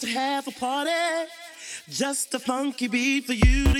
to have a party. Just a funky beat for you to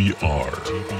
WTBR.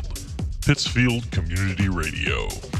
Pittsfield Community Radio.